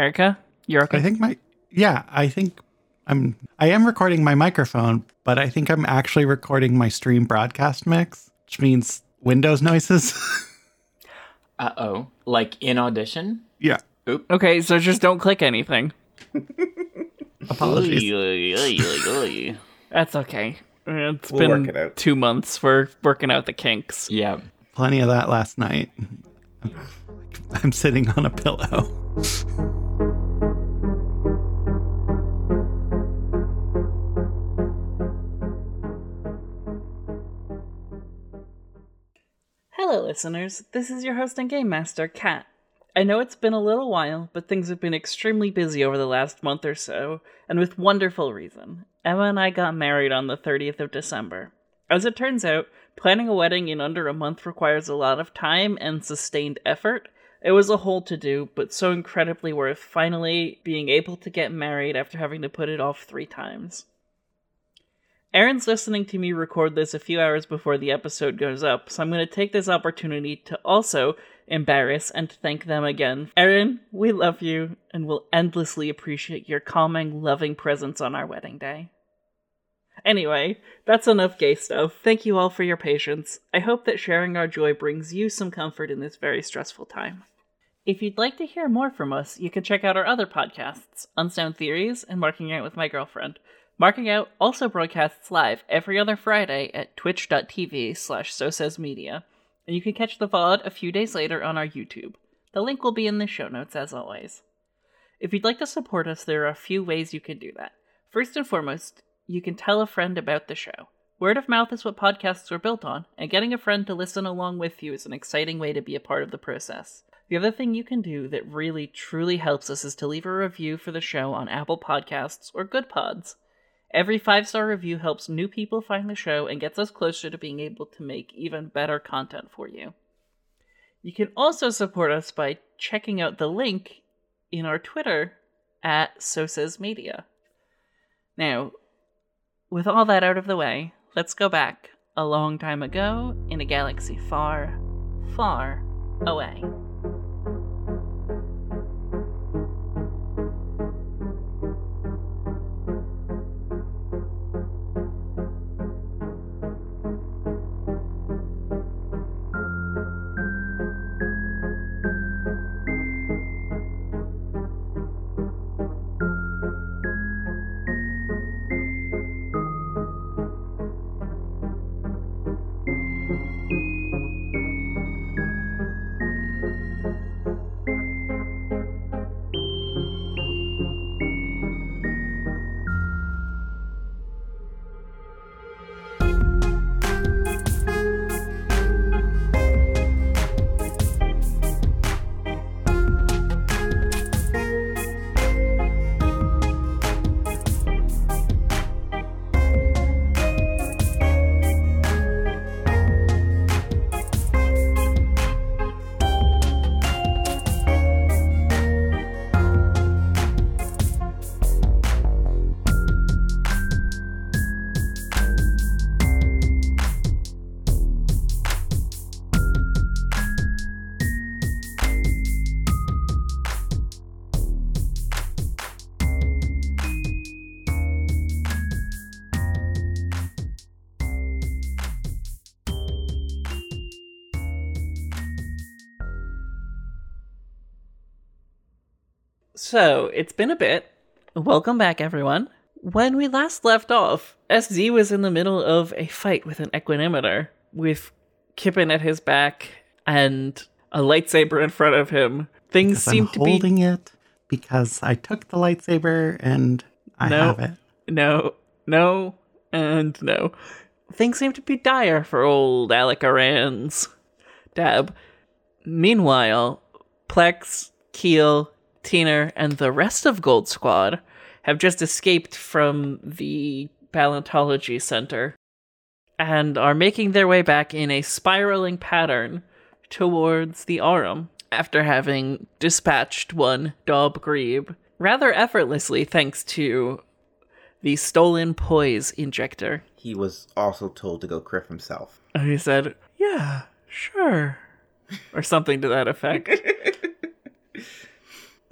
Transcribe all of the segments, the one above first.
Erica, you're okay. I think my yeah, I think I'm I am recording my microphone, but I think I'm actually recording my stream broadcast mix, which means Windows noises. Uh oh. Like in audition? yeah. okay, so just don't click anything. Apologies. That's okay. It's We'll been work it out. two months. We're working out the kinks. yeah. Plenty of that last night. I'm sitting on a pillow. Listeners. This is your host and game master, Kat. I know it's been a little while, but things have been extremely busy over the last month or so, and with wonderful reason. Emma and I got married on the 30th of December. As it turns out, planning a wedding in under a month requires a lot of time and sustained effort. It was a whole to do, but so incredibly worth finally being able to get married after having to put it off three times. Aaron's listening to me record this a few hours before the episode goes up, so I'm going to take this opportunity to also embarrass and thank them again. Aaron, we love you and will endlessly appreciate your calming, loving presence on our wedding day. Anyway, that's enough gay stuff. Thank you all for your patience. I hope that sharing our joy brings you some comfort in this very stressful time. If you'd like to hear more from us, you can check out our other podcasts, Unsound Theories and Marking Out with My Girlfriend. Marking Out also broadcasts live every other Friday at twitch.tv slash so says media, and you can catch the VOD a few days later on our YouTube. The link will be in the show notes as always. If you'd like to support us, there are a few ways you can do that. First and foremost, you can tell a friend about the show. Word of mouth is what podcasts are built on, and getting a friend to listen along with you is an exciting way to be a part of the process. The other thing you can do that really truly helps us is to leave a review for the show on Apple Podcasts or Goodpods. Every five star review helps new people find the show and gets us closer to being able to make even better content for you. You can also support us by checking out the link in our Twitter at So Says Media. Now, with all that out of the way, let's go back a long time ago in a galaxy far, far away. So, it's been a bit. Welcome back, everyone. When we last left off, SZ was in the middle of a fight with an equanimeter, with Kippen at his back and a lightsaber in front of him. Things seem I'm to be. holding it because I took the lightsaber and I No. have it. No, no, and no. Things seem to be dire for old Alec Aran's dab. Meanwhile, Plex, Keel, Teener, and the rest of Gold Squad have just escaped from the Paleontology Center and are making their way back in a spiraling pattern towards the Aurum after having dispatched one Daub Grebe rather effortlessly thanks to the stolen poise injector. He was also told to go kriff himself. And he said, Yeah, sure. or something to that effect.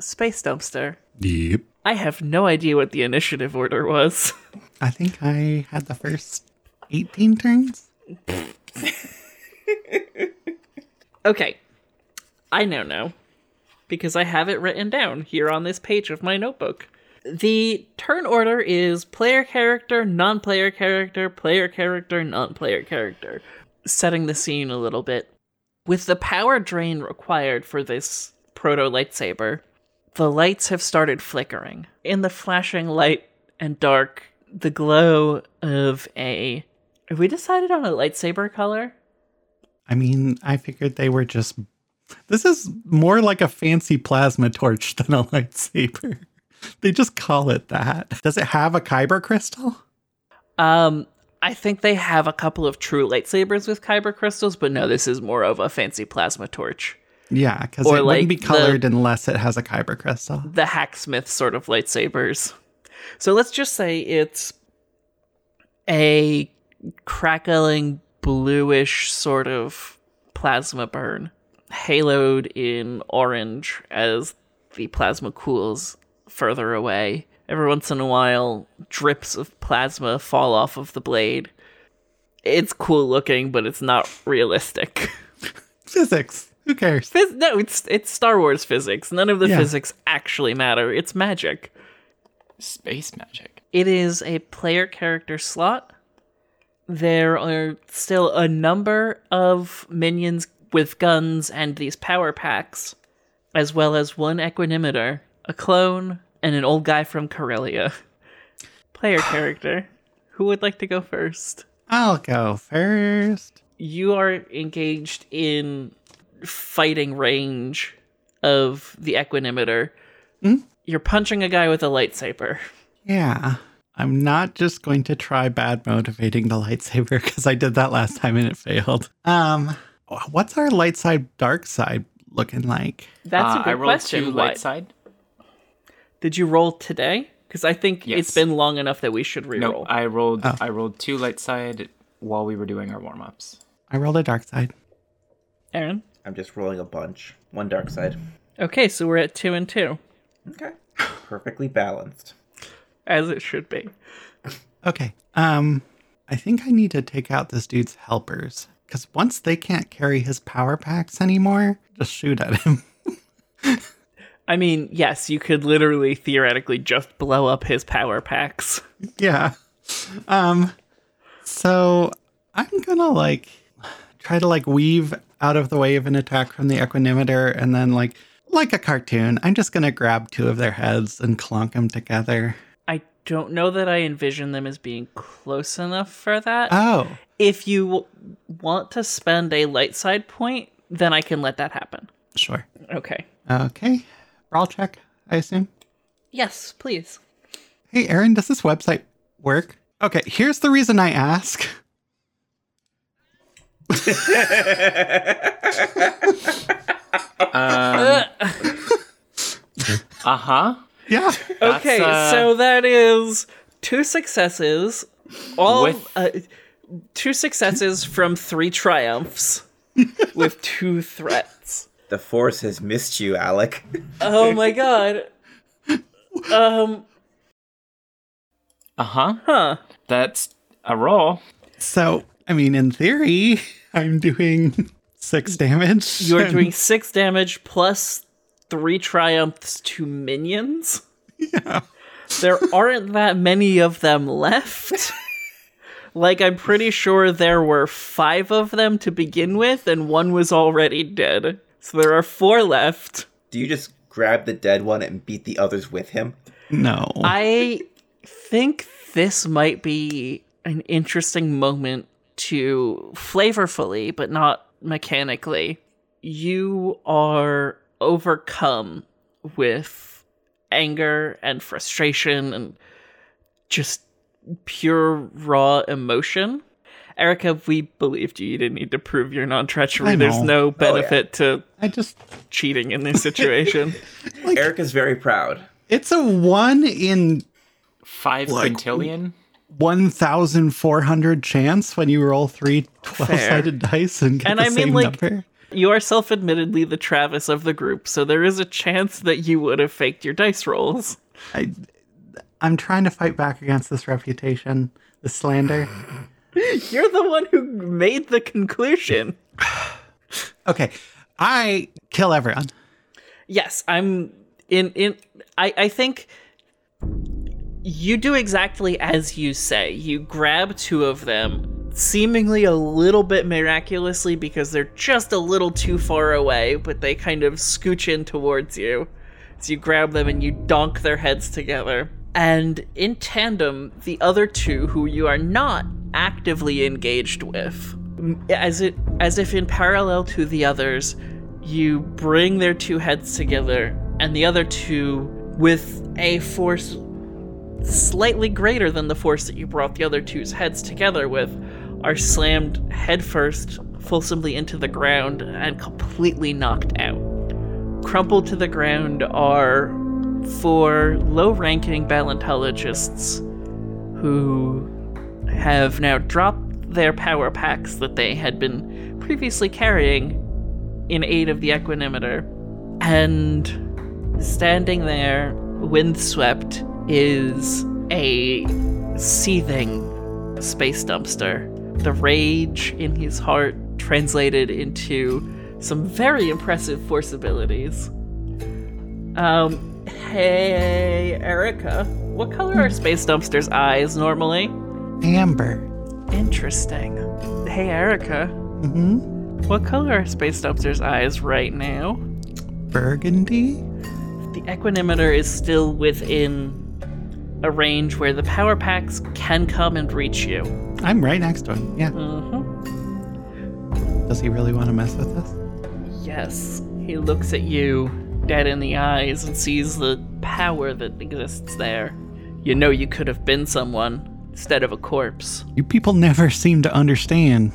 Space Dumpster. Yep. I have no idea what the initiative order was. I think I had the first 18 turns. okay. I know now. Because I have it written down here on this page of my notebook. The turn order is player character, non player character, player character, non player character. Setting the scene a little bit. With the power drain required for this proto lightsaber, the lights have started flickering. In the flashing light and dark, the glow of a. Have we decided on a lightsaber color? I mean, I figured they were just. This is more like a fancy plasma torch than a lightsaber. They just call it that. Does it have a kyber crystal? Um, I think they have a couple of true lightsabers with kyber crystals, but no, this is more of a fancy plasma torch. Yeah, because it like wouldn't be the- colored unless it has a kyber crystal. The hacksmith sort of lightsabers. So let's just say it's a crackling bluish sort of plasma burn, haloed in orange as the plasma cools further away. Every once in a while, drips of plasma fall off of the blade. It's cool looking, but it's not realistic. Physics. Who cares? Phys- no, it's it's Star Wars physics. None of the Yeah. physics actually matter. It's magic. Space magic. It is a player character slot. There are still a number of minions with guns and these power packs, as well as one equanimeter, a clone, and an old guy from Corellia. Player character. Who would like to go first? I'll go first. You are engaged in fighting range of the equanimeter. You're punching a guy with a lightsaber. Yeah. I'm not just going to try bad motivating the lightsaber because I did that last time and it failed. Um, what's our light side, dark side looking like? That's Uh, a good I rolled question. two light side. Did you roll today? Because I think it's been long enough that we should re-roll. No, I rolled. Oh. I rolled two light side while we were doing our warm ups. I rolled a dark side. Aaron. I'm just rolling a bunch. One dark side. Okay, so we're at two and two, Okay. Perfectly balanced. as it should be. Okay. Um, I think I need to take out this dude's helpers because once they can't carry his power packs anymore, just shoot at him. I mean, yes, you could literally theoretically just blow up his power packs. yeah. Um, so I'm gonna like try to like weave out of the way of an attack from the equanimeter and then like like a cartoon, I'm just gonna grab two of their heads and clonk them together. I don't know that I envision them as being close enough for that. Oh, if you w- want to spend a light side point, then I can let that happen. sure. Okay. Okay. Brawl check, I assume. Yes, please. Hey, Aaron, does this website work? Okay, here's the reason I ask. Um, uh huh. Yeah. Okay, uh, so that is two successes, all With- uh, two successes from three triumphs, with two threats. The force has missed you, Alec. Oh my god. Um. Uh huh. Huh. That's a roll. So, I mean, in theory, I'm doing six damage. You are and- doing six damage plus three triumphs to minions. Yeah. There aren't that many of them left. like, I'm pretty sure there were five of them to begin with, and one was already dead. So there are four left. Do you just grab the dead one and beat the others with him? No. I think this might be an interesting moment to flavorfully, but not mechanically. You are overcome with anger and frustration and just pure raw emotion. Erica, we believed you. You didn't need to prove your non treachery. There's no oh, benefit to I just, cheating in this situation. Erica's very proud. it's a one in Five Like- quintillion. 1,400 chance when you roll three 12 sided dice and get And the I mean, same like, number. You are self admittedly the Travis of the group, so there is a chance that you would have faked your dice rolls. I, I'm trying to fight back against this reputation, the slander. You're the one who made the conclusion. Okay, I kill everyone. Yes, I'm in in I I think you do exactly as you say. You grab two of them, seemingly a little bit miraculously because they're just a little too far away, but they kind of scooch in towards you. So you grab them and you donk their heads together. And in tandem, the other two who you are not actively engaged with, as it as if in parallel to the others, you bring their two heads together, and the other two, with a force slightly greater than the force that you brought the other two's heads together with, are slammed headfirst, fulsomely into the ground, and completely knocked out. Crumpled to the ground are four low ranking ballantologists who have now dropped their power packs that they had been previously carrying in aid of the equanimeter. And standing there, windswept, is a seething space dumpster. The rage in his heart translated into some very impressive force abilities. Um, hey, Erica, what color are space dumpster's eyes normally? Amber. Interesting. Hey, Erica, hmm what color are space dumpster's eyes right now? Burgundy. The equanimeter is still within a range where the power packs can come and reach you. I'm right next to him. Yeah. hmm Does he really want to mess with us? Yes. He looks at you dead in the eyes and sees the power that exists there. You know you could have been someone instead of a corpse. You people never seem to understand.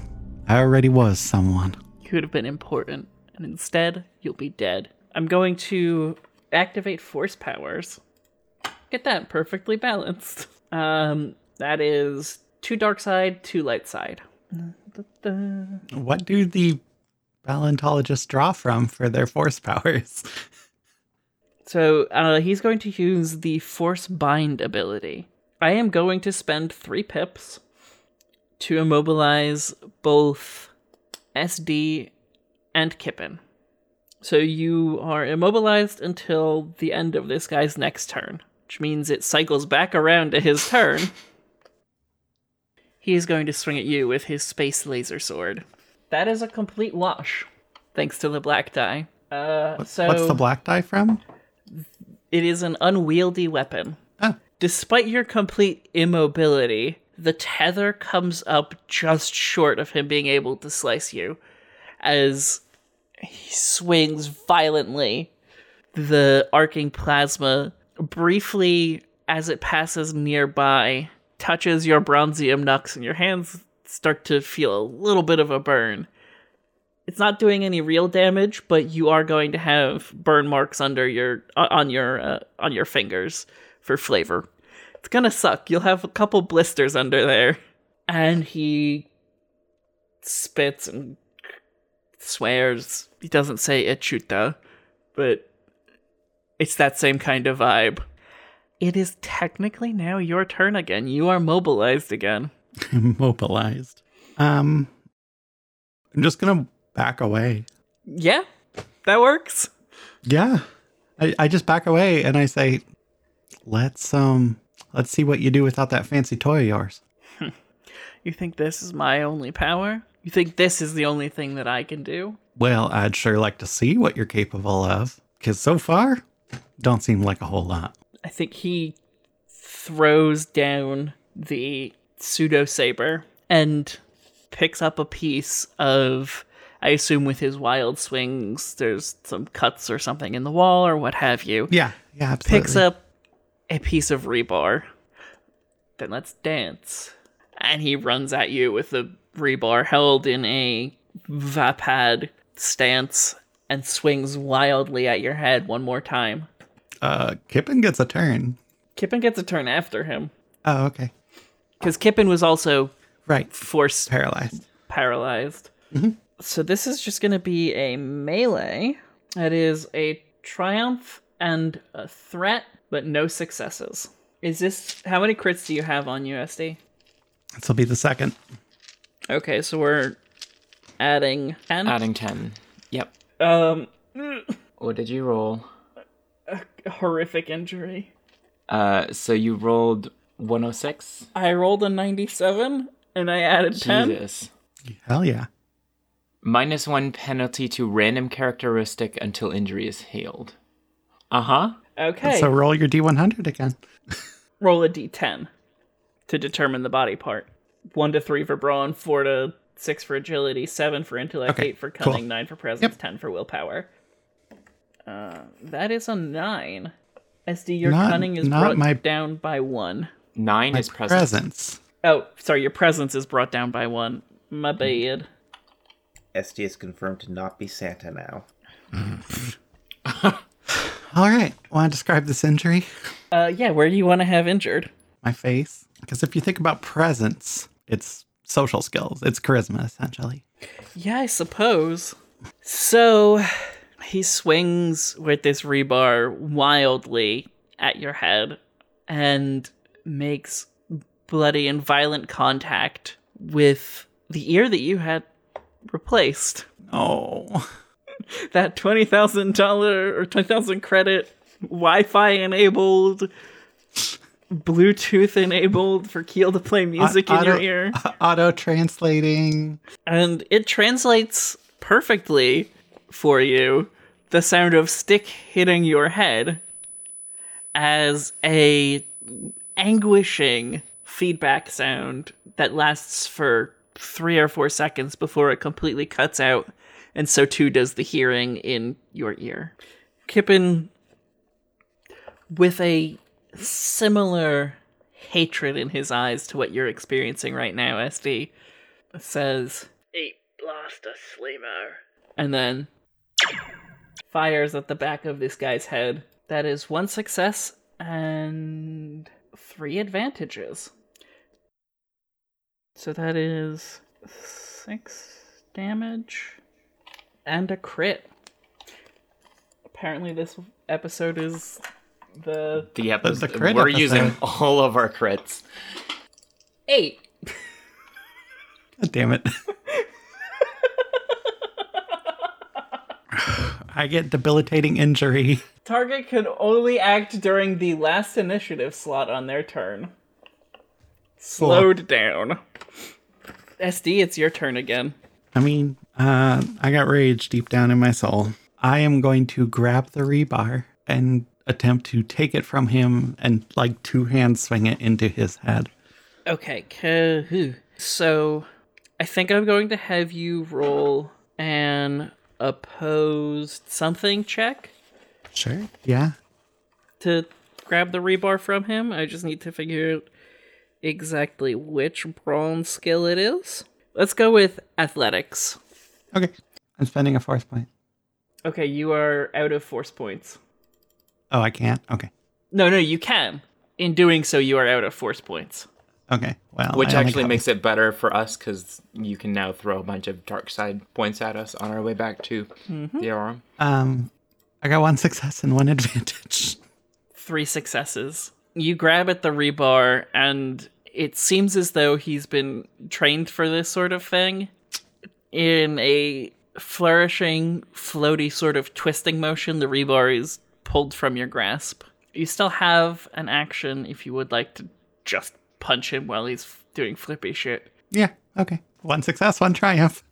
I already was someone. You could have been important, and instead, you'll be dead. I'm going to activate force powers. Get that perfectly balanced. Um, that is two dark side, two light side. What do the paleontologists draw from for their force powers? So uh, he's going to use the force bind ability. I am going to spend three pips to immobilize both SD and Kippen. So you are immobilized until the end of this guy's next turn, which means it cycles back around to his turn. He is going to swing at you with his space laser sword. That is a complete wash, thanks to the black die. Uh, so What's the black die from? it is an unwieldy weapon. Oh, Despite your complete immobility, the tether comes up just short of him being able to slice you as he swings violently. The arcing plasma briefly, as it passes nearby, touches your bronzium nux, and your hands start to feel a little bit of a burn. It's not doing any real damage, but you are going to have burn marks under your on your uh, on your fingers for flavor. It's gonna suck. You'll have a couple blisters under there. And he spits and swears. He doesn't say ichuta, but it's that same kind of vibe. It is technically now your turn again. You are mobilized again. immobilized. Um, I'm just gonna back away. Yeah, that works. Yeah, I, I just back away and I say, "Let's um, let's see what you do without that fancy toy of yours." You think this is my only power? You think this is the only thing that I can do? Well, I'd sure like to see what you're capable of, because so far, don't seem like a whole lot. I think he throws down the pseudo saber and picks up a piece of I assume with his wild swings there's some cuts or something in the wall or what have you. Yeah, yeah, absolutely. Picks up a piece of rebar. Then let's dance. And he runs at you with the rebar held in a Vaapad stance and swings wildly at your head one more time. Uh, Kippen gets a turn. Kippen gets a turn after him. Oh, okay. Because Kippen was also Right. force Paralyzed. paralyzed. So this is just going to be a melee. That is a triumph and a threat, but no successes. Is this how many crits do you have on USD? This will be the second. Okay, so we're adding 10. Adding 10. Yep. Um, What did you roll? Horrific injury. Uh, so you rolled 106? I rolled a 97 and I added 10. Jesus. Hell yeah. Minus one penalty to random characteristic until injury is healed. Uh huh. Okay. So roll your D100 again. roll a d10 to determine the body part. 1 to 3 for brawn, 4 to 6 for agility, 7 for intellect, Okay, 8 for cunning, cool. 9 for presence, Yep. 10 for willpower. Uh, that is a 9. SD, your Not- cunning is brought my- down by 1. Nine My is present. presence. Oh, sorry, your presence is brought down by 1. My bad. SD is confirmed to not be Santa now. All right. Want to describe this injury? Uh, yeah, where do you want to have injured? My face. Because if you think about presence, it's social skills. It's charisma, essentially. Yeah, I suppose. So he swings with this rebar wildly at your head and makes bloody and violent contact with the ear that you had replaced. Oh. That twenty thousand dollar or twenty thousand credit Wi-Fi enabled, Bluetooth enabled for Keel to play music in your auto- ear. Auto translating. and it translates perfectly for you the sound of stick hitting your head as a anguishing feedback sound that lasts for three or four seconds before it completely cuts out and so too does the hearing in your ear kippen with a similar hatred in his eyes to what you're experiencing right now sd says, Eat blaster slimmer. And then fires at the back of this guy's head. That is one success and three advantages. So that is six damage and a crit. Apparently, this episode is the The episode. crit We're episode. using all of our crits. eight. God damn it. I get debilitating injury. Target can only act during the last initiative slot on their turn. Slowed down. SD, it's your turn again. I mean, uh, I got rage deep down in my soul. I am going to grab the rebar and attempt to take it from him and like two hands swing it into his head. Okay, so I think I'm going to have you roll an opposed something check Sure. Yeah. to grab the rebar from him. I just need to figure out exactly which brawn skill it is. Let's go with athletics. Okay. I'm spending a force point. Okay, you are out of force points. Oh, I can't? Okay. No, no, you can. In doing so, you are out of force points. Okay. Well, Which I actually makes it better for us because you can now throw a bunch of dark side points at us on our way back to the arm. Um, I got one success and one advantage. Three successes. You grab at the rebar, and it seems as though he's been trained for this sort of thing. In a flourishing, floaty sort of twisting motion, the rebar is pulled from your grasp. You still have an action if you would like to just punch him while he's doing flippy shit. Yeah. Okay. One success, one triumph.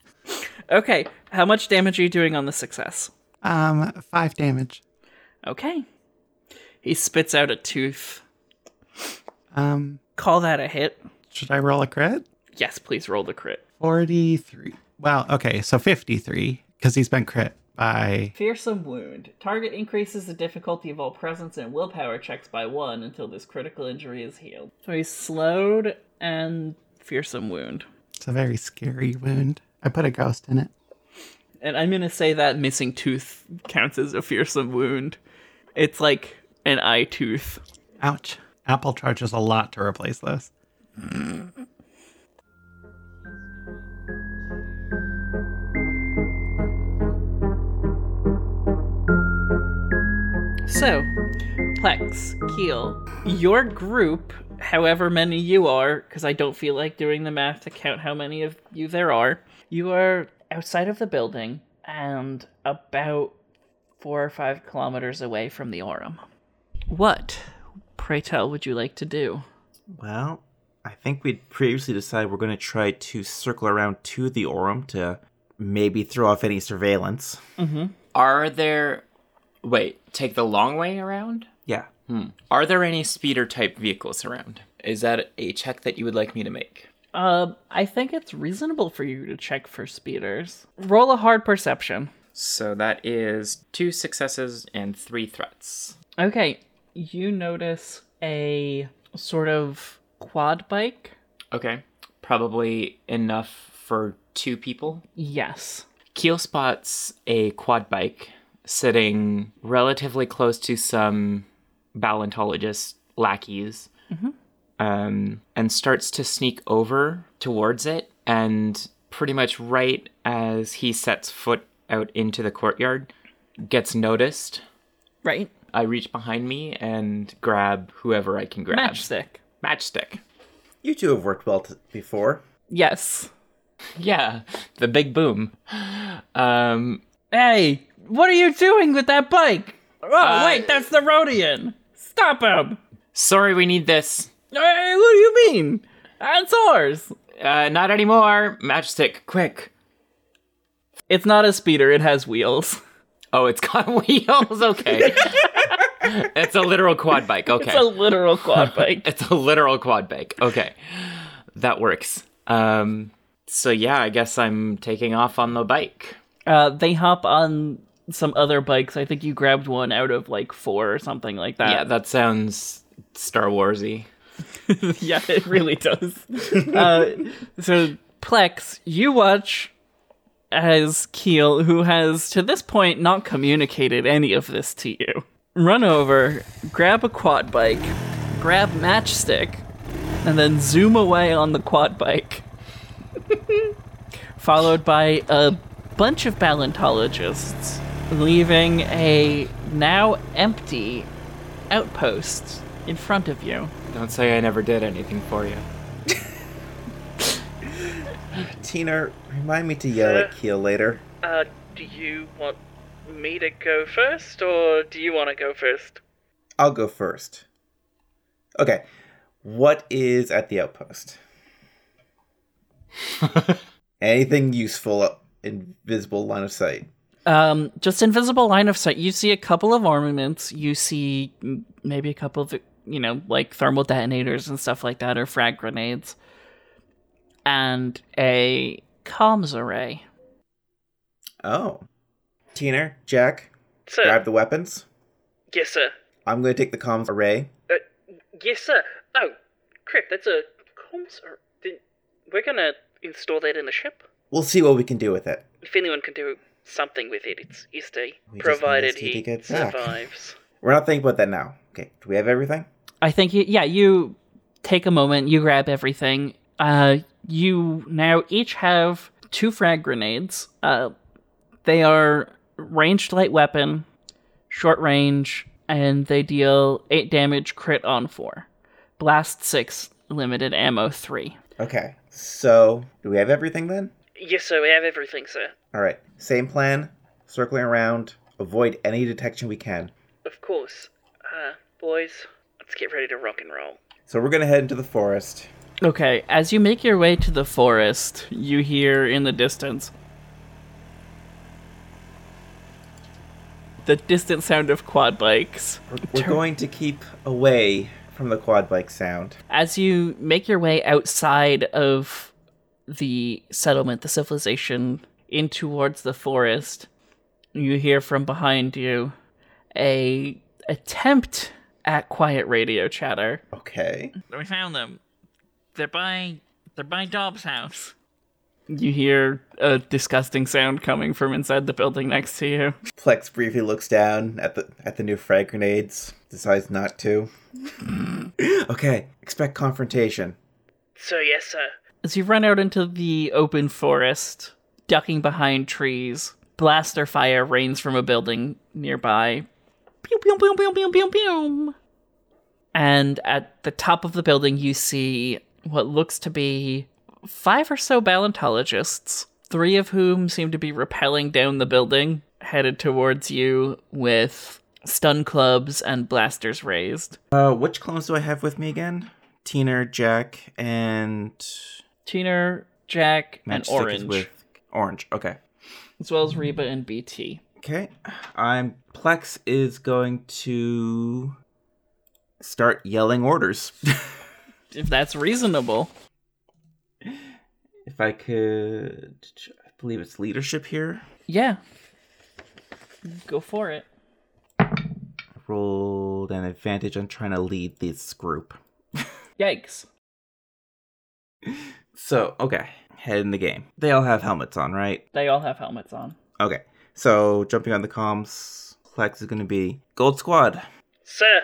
Okay, how much damage are you doing on the success? Um, five damage. Okay. He spits out a tooth. Um, Call that a hit. should I roll a crit? Yes, please roll the crit. 43. Well, okay, so 53, because he's been crit by. Fearsome wound. Target increases the difficulty of all presence and willpower checks by one until this critical injury is healed. So he's slowed and fearsome wound. It's a very scary wound. I put a ghost in it. And I'm gonna say that missing tooth counts as a fearsome wound. It's like an eye tooth. Ouch. Apple charges a lot to replace this. So, Plex, Keel, your group, however many you are, because I don't feel like doing the math to count how many of you there are, you are outside of the building and about four or five kilometers away from the Aurum. What, pray tell, would you like to do? Well, I think we'd previously decided we're going to try to circle around to the Aurum to maybe throw off any surveillance. Mm-hmm. Are there. Wait, take the long way around? Yeah. Are there any speeder type vehicles around? Is that a check that you would like me to make? Uh, I think it's reasonable for you to check for speeders. Roll a hard perception. So that is two successes and three threats. Okay, you notice a sort of quad bike. Okay. Probably enough for two people. Yes. Keel spots a quad bike sitting relatively close to some ballantologist lackeys um, and starts to sneak over towards it. And pretty much right as he sets foot out into the courtyard, gets noticed. Right? I reach behind me and grab whoever I can grab. Matchstick. Matchstick. You two have worked well t- before. Yes. Yeah, the big boom. Um, Hey, what are you doing with that bike? Oh, Uh, wait, that's the Rodian. Stop him. sorry, we need this. Hey, what do you mean? That's ours. Uh, not anymore. Matchstick, quick. It's not a speeder, it has wheels. Oh, it's got wheels. Okay. it's a literal quad bike. Okay. It's a literal quad bike. It's a literal quad bike. Okay. That works. Um so yeah, I guess I'm taking off on the bike. Uh, they hop on some other bikes. I think you grabbed one out of like four or something like that. yeah, that sounds Star Warsy. yeah, it really does. uh, so, Plex, you watch as Keel, who has to this point not communicated any of this to you, run over, grab a quad bike, grab Matchstick, and then zoom away on the quad bike. Followed by a bunch of paleontologists, leaving a now empty outpost in front of you. Don't say I never did anything for you. Tina, remind me to yell at Keel later. Uh, do you want me to go first, or do you want to go first? I'll go first. Okay. What is at the outpost? Anything useful, uh, invisible line of sight. Um, just invisible line of sight. You see a couple of armaments. You see maybe a couple of, you know, like thermal detonators and stuff like that, or frag grenades, and a comms array. Oh. Tina, Jack, Sir, grab the weapons. yes, sir. I'm going to take the comms array. Uh, yes, sir. Oh, crap! That's a comms. Array. We're gonna install that in the ship. We'll see what we can do with it. If anyone can do something with it, it's Easty, We just need Easty to get back. We're not thinking about that now. Okay, do we have everything? I think you, yeah, you take a moment, you grab everything. Uh, you now each have two frag grenades. Uh, they are ranged light weapon, short range, and they deal eight damage crit on four. Blast six, limited ammo three. Okay, so do we have everything then? Yes, sir, we have everything, sir. All right, same plan. Circling around, avoid any detection we can. Of course. Uh, boys, let's get ready to rock and roll. So we're gonna head into the forest. Okay, as you make your way to the forest, you hear in the distance the distant sound of quad bikes. We're, we're going to keep away from the quad bike sound. As you make your way outside of the settlement, the civilization, in towards the forest, you hear from behind you a attempt at quiet radio chatter. Okay. We found them. They're by they're by Dobbs' house. You hear a disgusting sound coming from inside the building next to you. Plex briefly looks down at the at the new frag grenades, decides not to. okay, expect confrontation. So yes, sir. As you run out into the open forest, ducking behind trees, blaster fire rains from a building nearby. Pew, pew, pew, pew, pew, pew, pew. And at the top of the building, you see what looks to be five or so ballantologists, three of whom seem to be rappelling down the building, headed towards you with stun clubs and blasters raised. Uh, which clones do I have with me again? Tina, Jack, and Teener, Jack, and Matchstick is Orange, with Orange. Okay. as well as Reba and BT. Okay. I'm Plex is going to start yelling orders. If that's reasonable. if I could I believe it's leadership here. Yeah. Go for it. Rolled an advantage on trying to lead this group. Yikes. So, okay. Head in the game. They all have helmets on, right? They all have helmets on. Okay. So, jumping on the comms, Plex is going to be Gold Squad. Sir.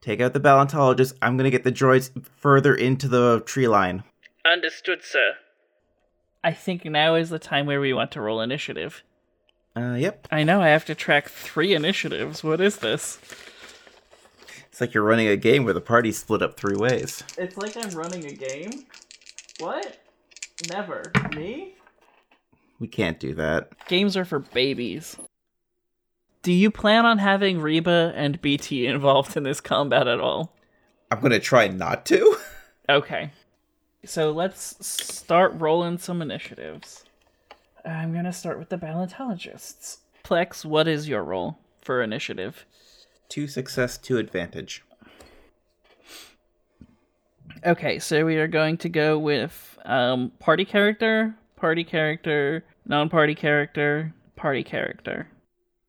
Take out the Ballantologist. I'm going to get the droids further into the tree line. Understood, sir. I think now is the time where we want to roll initiative. Uh, yep. I know I have to track three initiatives. What is this? It's like you're running a game where the party's split up three ways. It's like I'm running a game. What? Never. Me? We can't do that. Games are for babies. Do you plan on having Reba and BT involved in this combat at all? I'm going to try not to. Okay. So let's start rolling some initiatives. I'm gonna start with the Ballantologists. Plex, what is your roll for initiative? two success, two advantage. Okay, so we are going to go with um, party character, party character, non-party character, party character.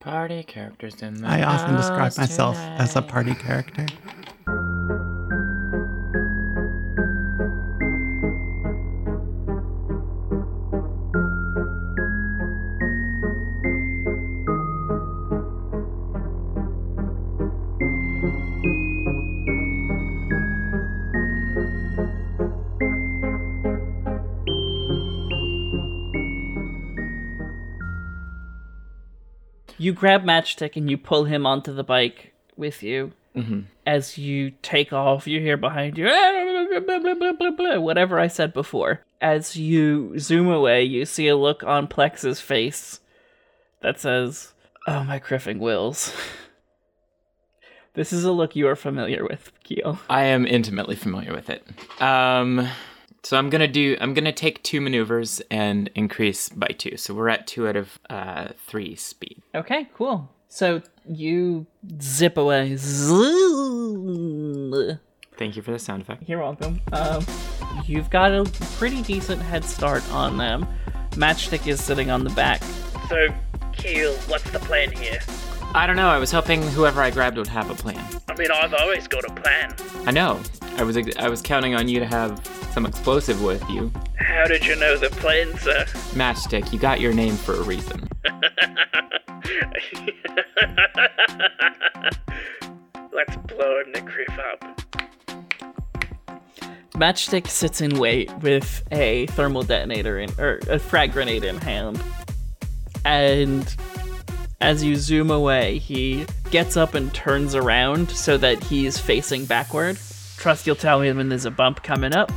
Party characters in the I often describe house myself as a party character. You grab Matchstick and you pull him onto the bike with you. As you take off, you hear behind you, blah, whatever I said before. As you zoom away, you see a look on Plex's face that says, Oh, my kriffing wills. this is a look you are familiar with, Keel. I am intimately familiar with it. Um, so I'm gonna do. I'm gonna take two maneuvers and increase by two. So we're at two out of uh, three speed. Okay, cool. So you zip away. Thank you for the sound effect. You're welcome. Um, you've got a pretty decent head start on them. Matchstick is sitting on the back. So, Keel, what's the plan here? I don't know. I was hoping whoever I grabbed would have a plan. I mean, I've always got a plan. I know. I was. I was counting on you to have some explosive with you. How did you know the plan, sir? Matchstick. You got your name for a reason. Let's blow him the kriff up. Matchstick sits in wait with a thermal detonator in, or a frag grenade in hand. And as you zoom away, he gets up and turns around so that he's facing backward. Trust you'll tell me when there's a bump coming up.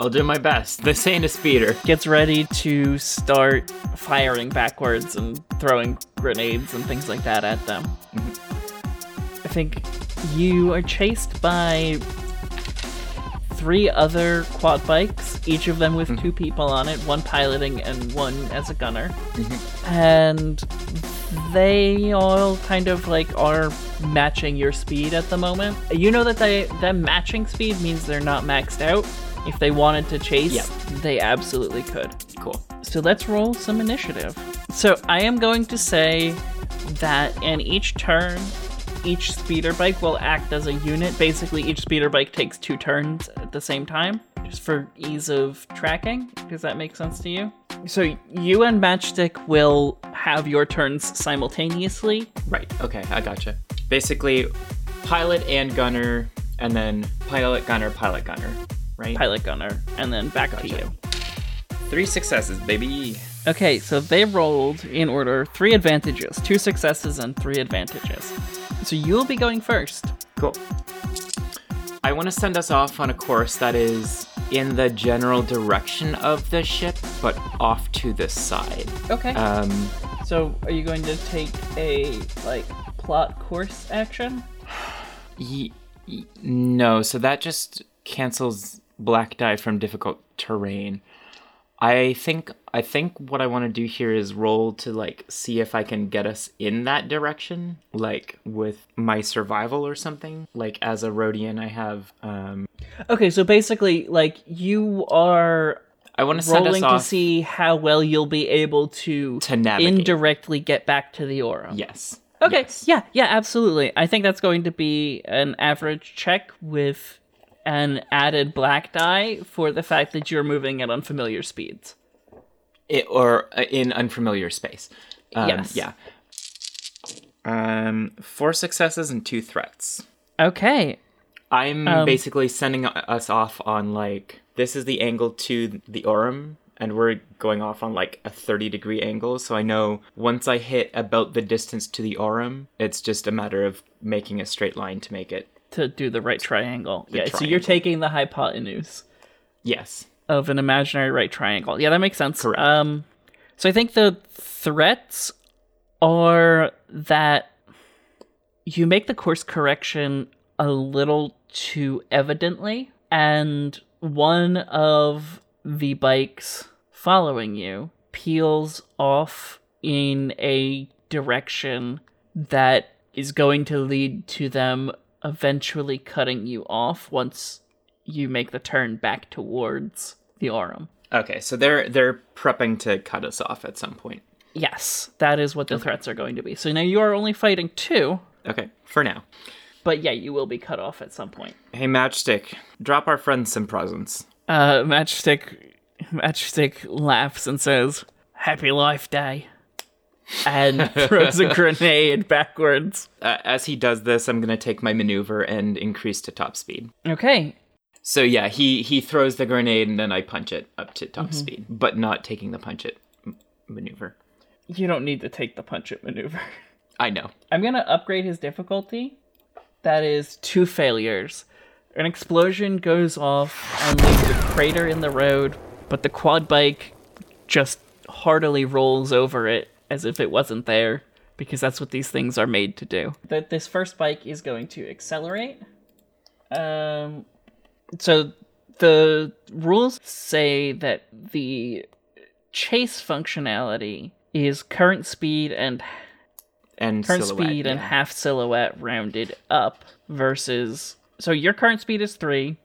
I'll do my best. This ain't a speeder. Gets ready to start firing backwards and throwing grenades and things like that at them. Mm-hmm. I think you are chased by three other quad bikes, each of them with mm-hmm. two people on it, one piloting and one as a gunner. Mm-hmm. And they all kind of like are matching your speed at the moment. You know that they them matching speed means they're not maxed out. If they wanted to chase, Yep. they absolutely could. Cool. So let's roll some initiative. So I am going to say that in each turn, each speeder bike will act as a unit. Basically, each speeder bike takes two turns at the same time, just for ease of tracking. Does that make sense to you? So you and Matchstick will have your turns simultaneously. Right. Okay. I gotcha. Basically, pilot and gunner, and then pilot gunner, pilot gunner. Right. Pilot gunner, and then back to you. Three successes, baby. Okay, so they rolled in order three advantages, two successes, and three advantages. So you'll be going first. Cool. I want to send us off on a course that is in the general direction of the ship, but off to the side. Okay. Um, so are you going to take a like plot course action? y- y- no, so that just cancels black die from difficult terrain. I think I think what I want to do here is roll to like see if I can get us in that direction, like with my survival or something. Like as a Rodian, I have um Okay, so basically, like you are I want to rolling to see how well you'll be able to To navigate. indirectly get back to the aura. Yes. Okay. Yes. Yeah, yeah, absolutely. I think that's going to be an average check with an added black die for the fact that you're moving at unfamiliar speeds. It, or uh, in unfamiliar space. Um, Yes. Yeah. Um, four successes and two threats. Okay. I'm Um, basically sending us off on like this is the angle to the Aurum, and we're going off on like a 30 degree angle. So I know once I hit about the distance to the Aurum, it's just a matter of making a straight line to make it. To do the right triangle. yeah, so you're taking the hypotenuse Yes. of an imaginary right triangle. Yeah, that makes sense. Correct. Um so I think the threats are that you make the course correction a little too evidently and one of the bikes following you peels off in a direction that is going to lead to them eventually cutting you off once you make the turn back towards the Aurum. Okay, so they're they're prepping to cut us off at some point. Yes, that is what the threats are going to be. So now you are only fighting two, Okay, for now. but yeah, you will be cut off at some point. Hey, Matchstick, drop our friends some presents. Uh, Matchstick, Matchstick laughs and says, "Happy Life Day," and throws a grenade backwards. Uh, as he does this, I'm gonna take my maneuver and increase to top speed. Okay, So yeah, he he throws the grenade and then I punch it up to top speed, but not taking the punch it m- maneuver. you don't need to take the punch it maneuver. I know. I'm gonna upgrade his difficulty. That is two failures. An explosion goes off and leaves a crater in the road, but the quad bike just heartily rolls over it as if it wasn't there, because that's what these things are made to do. That this first bike is going to accelerate. Um, so the rules say that the chase functionality is current speed and And current silhouette, speed and half silhouette rounded up versus so your current speed is three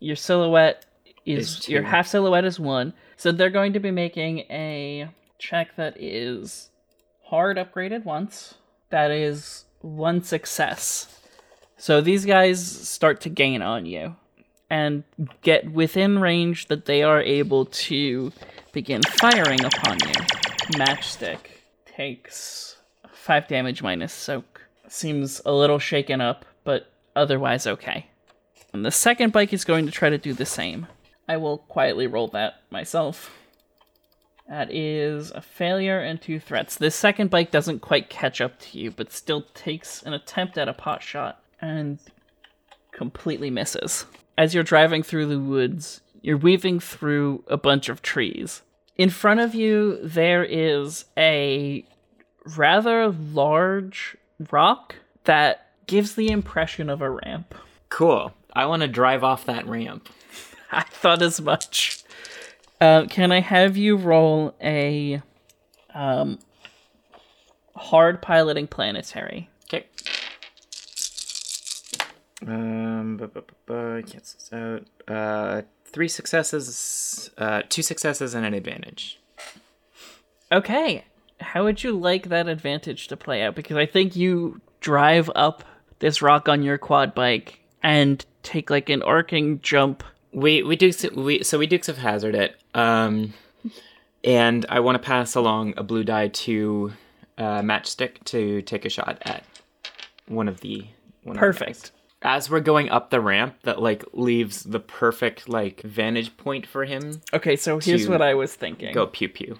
your silhouette is, Is your half silhouette is one so they're going to be making a check that is hard upgraded once that is one success so these guys start to gain on you and get within range that they are able to begin firing upon you. Matchstick takes five damage minus soak. Seems a little shaken up, but otherwise okay. And the second bike is going to try to do the same. I will quietly roll that myself. That is a failure and two threats. This second bike doesn't quite catch up to you, but still takes an attempt at a pot shot and completely misses. As you're driving through the woods, you're weaving through a bunch of trees. In front of you, there is a rather large rock that gives the impression of a ramp. Cool. I want to drive off that ramp. I thought as much. Uh, can I have you roll a um, hard piloting planetary? Okay. Um, bu- bu- bu- bu- cancel this out. Uh, three successes, uh, two successes, and an advantage. Okay. How would you like that advantage to play out? Because I think you drive up this rock on your quad bike and take like an arcing jump. We we do we so we Dukes of Hazzard it. Um, and I want to pass along a blue die to uh, Matchstick to take a shot at one of the one of the Perfect. guys. As we're going up the ramp, that like leaves the perfect like vantage point for him. Okay, so here's what I was thinking. Go pew pew.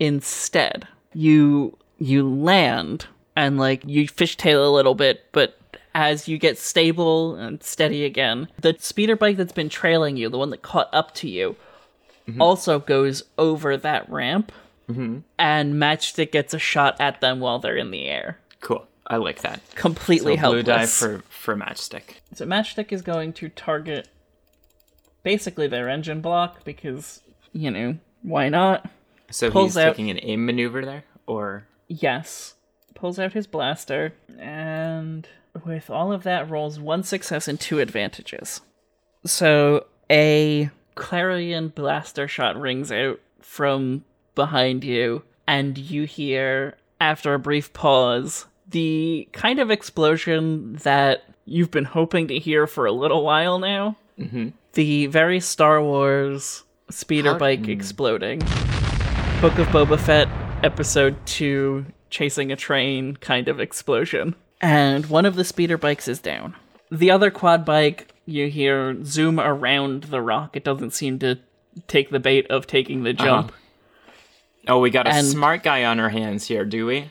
Instead, you you land and like you fishtail a little bit, but as you get stable and steady again, the speeder bike that's been trailing you, the one that caught up to you, mm-hmm. also goes over that ramp, mm-hmm. and Matchstick gets a shot at them while they're in the air. Cool. I like that. Completely So blue die for for matchstick. So Matchstick is going to target basically their engine block because, you know, why not? So Pulls he's out- taking an aim maneuver there, or Yes. Pulls out his blaster, and with all of that, rolls one success and two advantages. So a clarion blaster shot rings out from behind you, and you hear, after a brief pause, the kind of explosion that you've been hoping to hear for a little while now. Mm-hmm. The very Star Wars speeder How- bike exploding. Book of Boba Fett, episode 2, chasing a train kind of explosion. And one of the speeder bikes is down. The other quad bike, you hear zoom around the rock. It doesn't seem to take the bait of taking the jump. oh, we got a And- smart guy on our hands here, do we?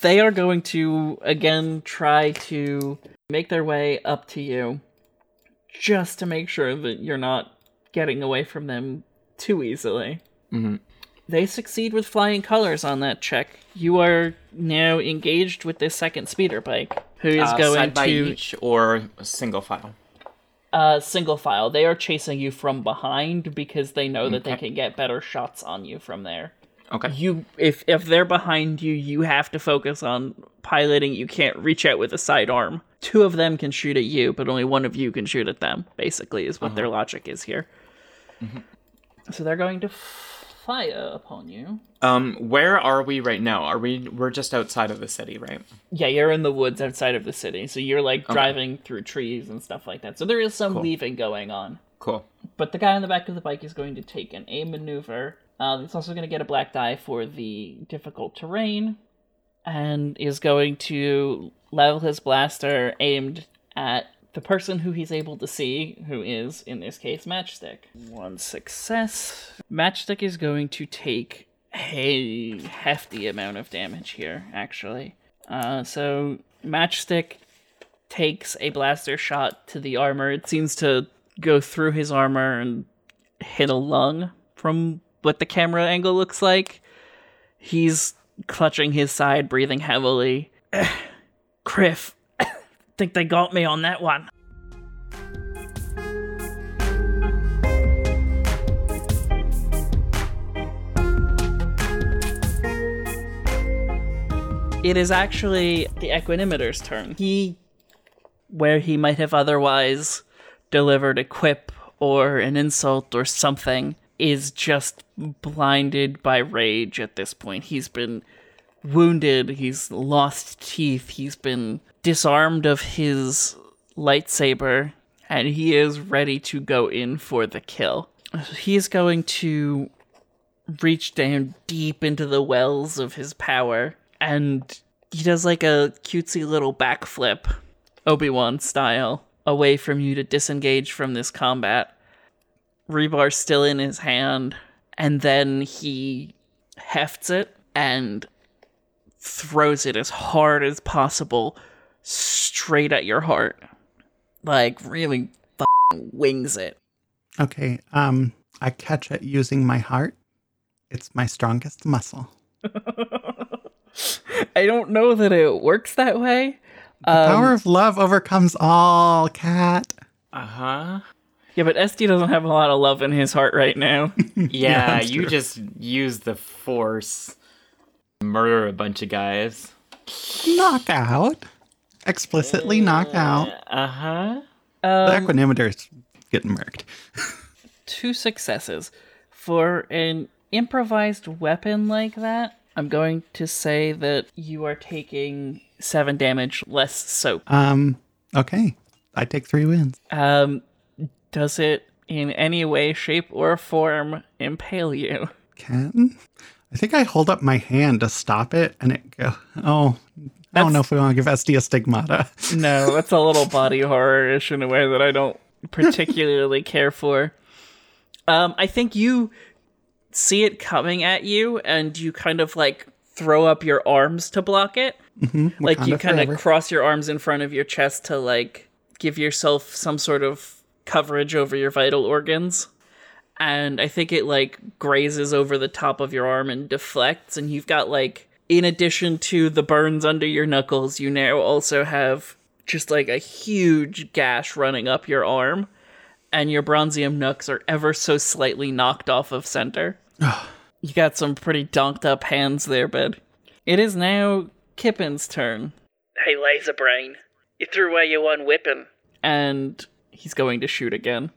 They are going to, again, try to make their way up to you just to make sure that you're not getting away from them too easily. Mhm. They succeed with flying colors on that check. You are now engaged with this second speeder bike, who is Uh, going to each or single file. uh, single file. They are chasing you from behind because they know that they can get better shots on you from there. Okay. you if if they're behind you you have to focus on piloting you can't reach out with a sidearm two of them can shoot at you but only one of you can shoot at them basically is what their logic is here so they're going to fire upon you Um, where are we right now? Are we? We're just outside of the city, right? yeah you're in the woods outside of the city so you're like driving through trees and stuff like that so there is some weaving going on Cool. But the guy on the back of the bike is going to take an aim maneuver. Uh, he's also going to get a black die for the difficult terrain, and is going to level his blaster aimed at the person who he's able to see, who is, in this case, Matchstick. One success. Matchstick is going to take a hefty amount of damage here, actually. Uh, so, Matchstick takes a blaster shot to the armor. It seems to go through his armor and hit a lung from what the camera angle looks like. He's clutching his side, breathing heavily. Kriff, think they got me on that one. It is actually the Equanimeter's turn. He, where he might have otherwise delivered a quip or an insult or something, is just blinded by rage at this point. He's been wounded, he's lost teeth, he's been disarmed of his lightsaber, and he is ready to go in for the kill. He is going to reach down deep into the wells of his power, and he does like a cutesy little backflip, Obi Wan style, away from you to disengage from this combat. Rebar still in his hand, and then he hefts it and throws it as hard as possible straight at your heart. Like, really f***ing wings it. Okay. Um, I catch it using my heart. It's my strongest muscle. I don't know that it works that way. The power of love overcomes all, cat. Uh huh. Yeah, but SD doesn't have a lot of love in his heart right now. Yeah, that's you just use the force, murder a bunch of guys. Knockout. Explicitly knock out. Uh huh. The equanimeter's getting murked. two successes. For an improvised weapon like that, I'm going to say that you are taking seven damage less soak. Um, okay. I take three wins. Um, does it in any way, shape, or form impale you? Can I think I hold up my hand to stop it and it go oh I don't know if we want to give SD a stigmata. No, that's a little body horror-ish in a way that I don't particularly care for. Um, I think you see it coming at you and you kind of like throw up your arms to block it. like you kind of cross your arms in front of your chest to like give yourself some sort of coverage over your vital organs. And I think it like grazes over the top of your arm and deflects and you've got like in addition to the burns under your knuckles, you now also have just like a huge gash running up your arm and your bronzium nooks are ever so slightly knocked off of center. you got some pretty donked up hands there, bud. It is now Kippin's turn. Hey, laser brain, you threw away your one weapon. And he's going to shoot again.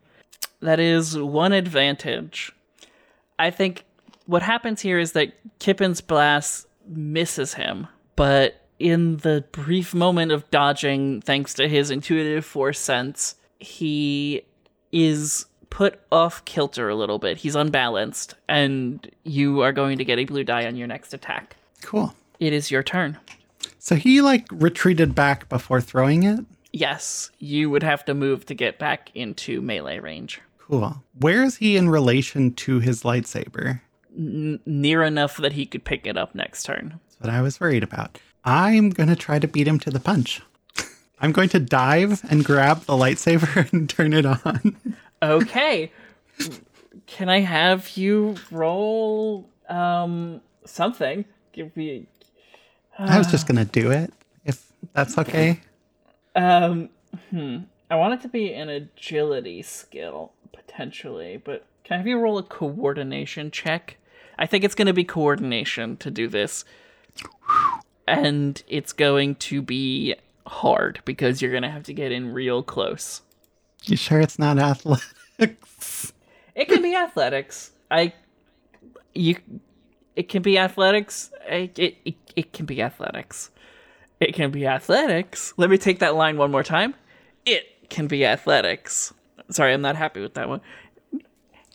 That is one advantage. I think what happens here is that Kippin's blast misses him, but in the brief moment of dodging, thanks to his intuitive force sense, he is put off kilter a little bit. He's unbalanced, and you are going to get a blue die on your next attack. Cool. It is your turn. So he like retreated back before throwing it. Yes, you would have to move to get back into melee range. Cool. Where is he in relation to his lightsaber? Near enough that he could pick it up next turn. That's what I was worried about. I'm going to try to beat him to the punch. I'm going to dive and grab the lightsaber and turn it on. Okay. Can I have you roll um something? Give me I was just going to do it, if that's okay. um hmm. I want it to be an agility skill potentially, but can I have you roll a coordination check? I think it's going to be coordination to do this. And it's going to be hard because you're going to have to get in real close. You sure it's not athletics? It can be athletics. I you it can be athletics. I, it, it it can be athletics. It can be athletics. Let me take that line one more time. It can be athletics. Sorry, I'm not happy with that one. Eh,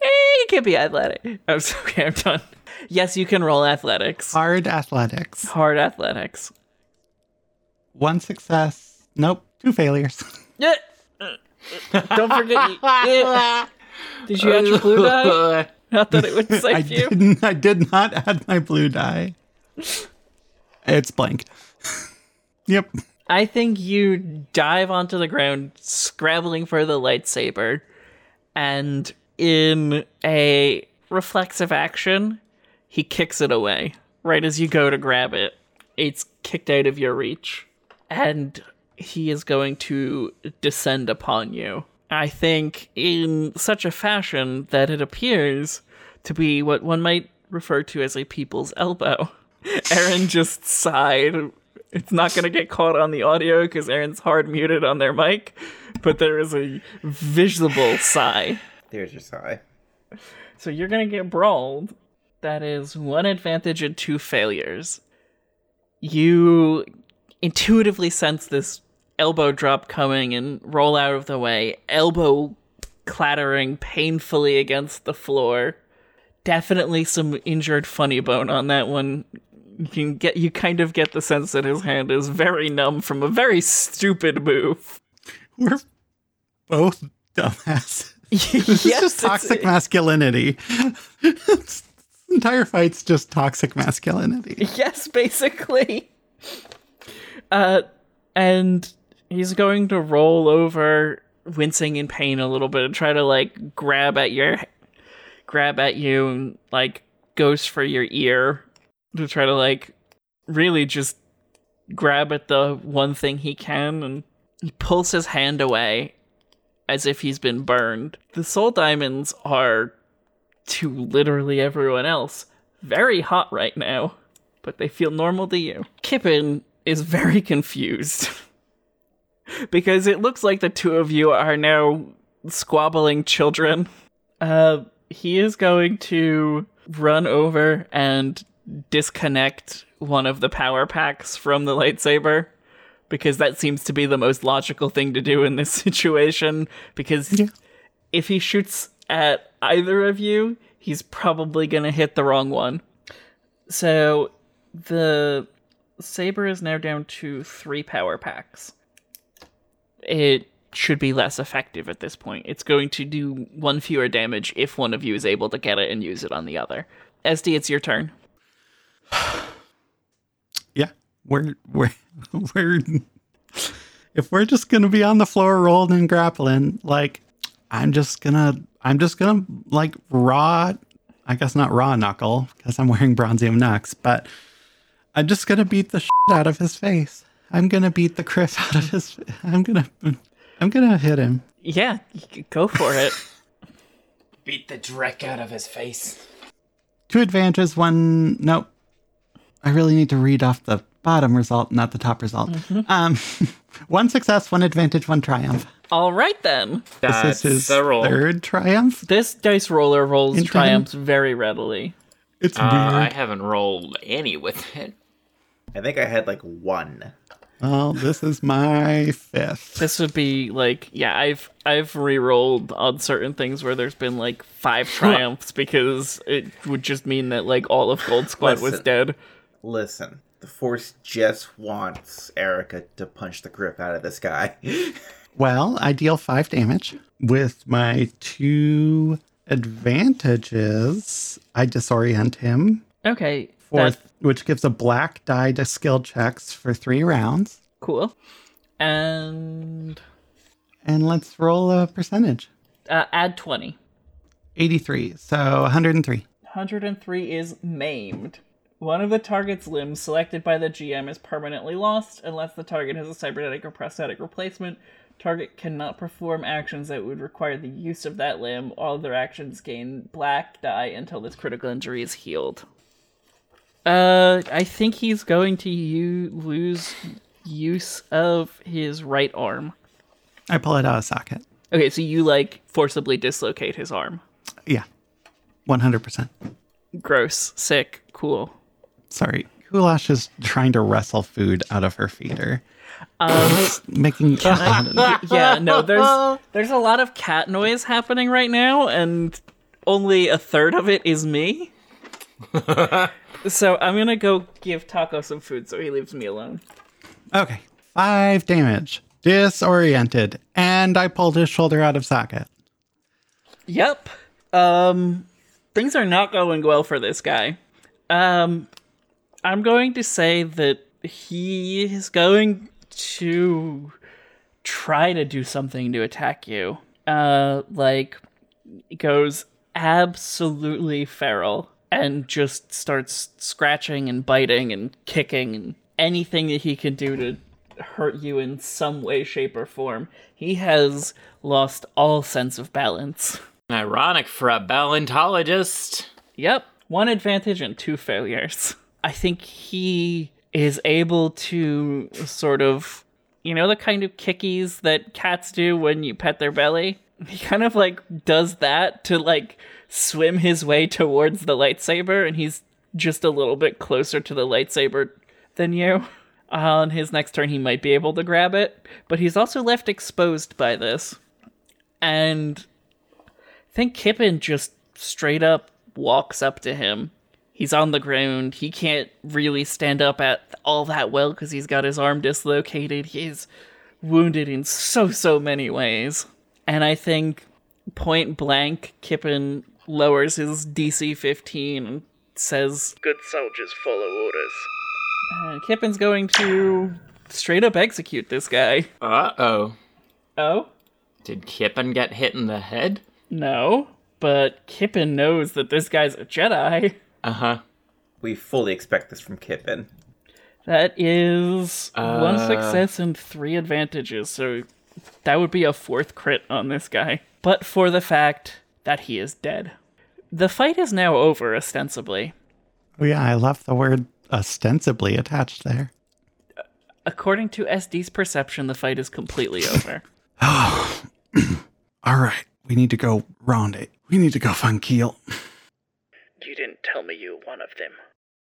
it can't be athletic. Oh, I'm sorry, I'm done. Yes, you can roll athletics. Hard athletics. Hard athletics. One success. Nope. Two failures. Yeah. Don't forget. You, yeah. Did you add your blue die? Not that it would I save you. didn't. I did not add my blue die. It's blank. yep. I think you dive onto the ground, scrabbling for the lightsaber, and in a reflexive action, he kicks it away. Right as you go to grab it, it's kicked out of your reach. And he is going to descend upon you. I think in such a fashion that it appears to be what one might refer to as a people's elbow. Aaron just sighed. It's not going to get caught on the audio because Aaron's hard muted on their mic, but there is a visible sigh. There's your sigh. So you're going to get brawled. That is one advantage and two failures. You intuitively sense this elbow drop coming and roll out of the way, elbow clattering painfully against the floor. Definitely some injured funny bone on that one. You can get you kind of get the sense that his hand is very numb from a very stupid move. We're both dumbasses. It's yes, just toxic masculinity. this entire fight's just toxic masculinity. Yes, basically. Uh, and he's going to roll over, wincing in pain a little bit, and try to like grab at your, grab at you, and like goes for your ear to try to like really just grab at the one thing he can, and he pulls his hand away as if he's been burned. The soul diamonds are to literally everyone else very hot right now but they feel normal to you. Kippen is very confused because it looks like the two of you are now squabbling children. Uh, he is going to run over and disconnect one of the power packs from the lightsaber because that seems to be the most logical thing to do in this situation because Yeah. if he shoots at either of you, he's probably going to hit the wrong one. So the saber is now down to three power packs. It should be less effective at this point. It's going to do one fewer damage if one of you is able to get it and use it on the other. SD, it's your turn. Yeah, we're we're we're if we're just gonna be on the floor rolling and grappling, like I'm just gonna I'm just gonna like raw I guess not raw knuckle because I'm wearing bronzium knucks, but I'm just gonna beat the shit out of his face. I'm gonna beat the kriff out of his. I'm gonna I'm gonna hit him. Yeah, y- go for it. Beat the dreck out of his face. Two advantages, one nope. I really need to read off the bottom result, not the top result. Um, one success, one advantage, one triumph. All right then. That's this is his the roll. third triumph. This dice roller rolls In triumphs very readily. It's Uh, I haven't rolled any with it. I think I had like one. Well, this is my fifth. This would be like, yeah, I've I've re-rolled on certain things where there's been like five triumphs because it would just mean that like all of Gold Squad was dead. Listen, the Force just wants Erica to punch the grip out of this guy. Well, I deal five damage with my two advantages. I disorient him Okay, for which gives a black die to skill checks for three rounds. cool. And And let's roll a percentage. uh, add twenty. 83, so 103. 103 is maimed. One of the target's limbs selected by the GM is permanently lost unless the target has a cybernetic or prosthetic replacement. Target cannot perform actions that would require the use of that limb. All other actions gain black die until this critical injury is healed. Uh, I think he's going to u- lose use of his right arm. I pull it out of socket. Okay, so you like forcibly dislocate his arm. Yeah, 100%. Gross, sick, cool. Sorry. Goulash is trying to wrestle food out of her feeder. Um, Making yeah, no, there's there's a lot of cat noise happening right now, and only a third of it is me. so I'm gonna go give Taco some food so he leaves me alone. Okay, five damage. Disoriented. And I pulled his shoulder out of socket. Yep. Um things are not going well for this guy. Um I'm going to say that he is going to try to do something to attack you. Uh like goes absolutely feral and just starts scratching and biting and kicking and anything that he can do to hurt you in some way shape or form. He has lost all sense of balance. Ironic for a ballantologist. Yep, one advantage and two failures. I think he is able to sort of, you know, the kind of kickies that cats do when you pet their belly? He kind of like does that to like swim his way towards the lightsaber, and he's just a little bit closer to the lightsaber than you. On his next turn, he might be able to grab it, but he's also left exposed by this. And I think Kippen just straight up walks up to him. He's on the ground. He can't really stand up at all that well because he's got his arm dislocated. He's wounded in so, so many ways. And I think point blank, Kippen lowers his DC 15 and says, Good soldiers follow orders. And Kippen's going to straight up execute this guy. Uh oh. Oh? Did Kippen get hit in the head? No. But Kippen knows that this guy's a Jedi. Uh huh. we fully expect this from Kippen. That is one Uh. success and three advantages, so that would be a fourth crit on this guy. But for the fact that he is dead. The fight is now over, ostensibly. Oh, yeah, I love the word ostensibly attached there. According to SD's perception, the fight is completely over. All right, we need to go round it. We need to go find Keel. You didn't tell me you were one of them.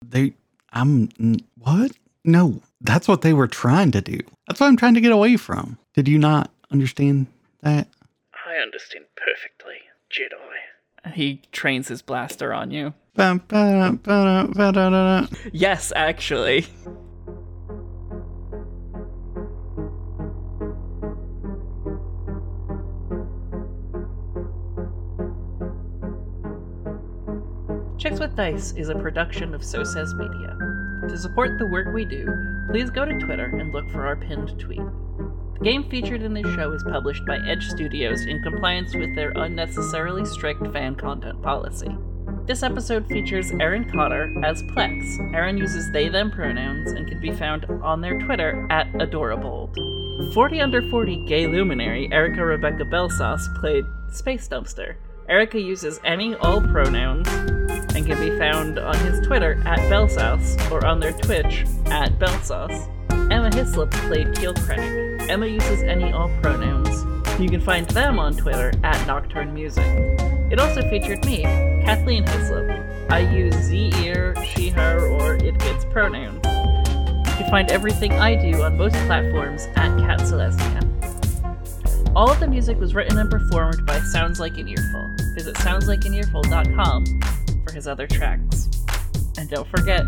They, I'm, what? No, that's what they were trying to do. That's what I'm trying to get away from. Did you not understand that? I understand perfectly, Jedi. He trains his blaster on you. Yes, actually. Chicks with Dice is a production of So Says Media. To support the work we do, please go to Twitter and look for our pinned tweet. The game featured in this show is published by Edge Studios in compliance with their unnecessarily strict fan content policy. This episode features Aaron Cotter as Plex. Aaron uses they them pronouns and can be found on their Twitter at Adorabold. 40 under 40 gay luminary Erica Rebecca Belsauce played Space Dumpster. Erica uses any all pronouns and can be found on his Twitter at Belsauce or on their Twitch at Belsauce. Emma Hislop played Teal Krennic. Emma uses any all pronouns. You can find them on Twitter at Nocturne Music. It also featured me, Kathleen Hislop. I use ze, ear, she, her, or it gets pronouns. You can find everything I do on most platforms at Cat Celestia. All of the music was written and performed by Sounds Like an Earful. Visit soundslikeanearful.com for his other tracks. And don't forget,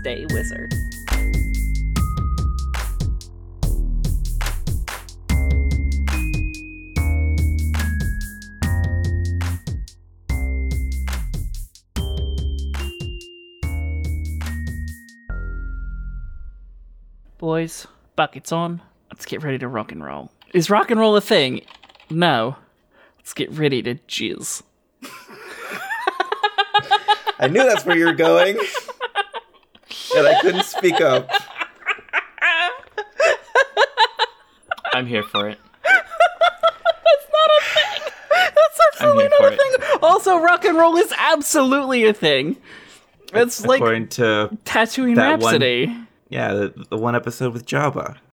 stay wizard. Boys, buckets on. Let's get ready to rock and roll. Is rock and roll a thing? No. Let's get ready to jizz. I knew that's where you were going. and I couldn't speak up. I'm here for it. That's not a thing. That's absolutely not for a it. thing. Also, rock and roll is absolutely a thing. It's like According to Tatooine that one- Rhapsody. yeah, the, the one episode with Jabba.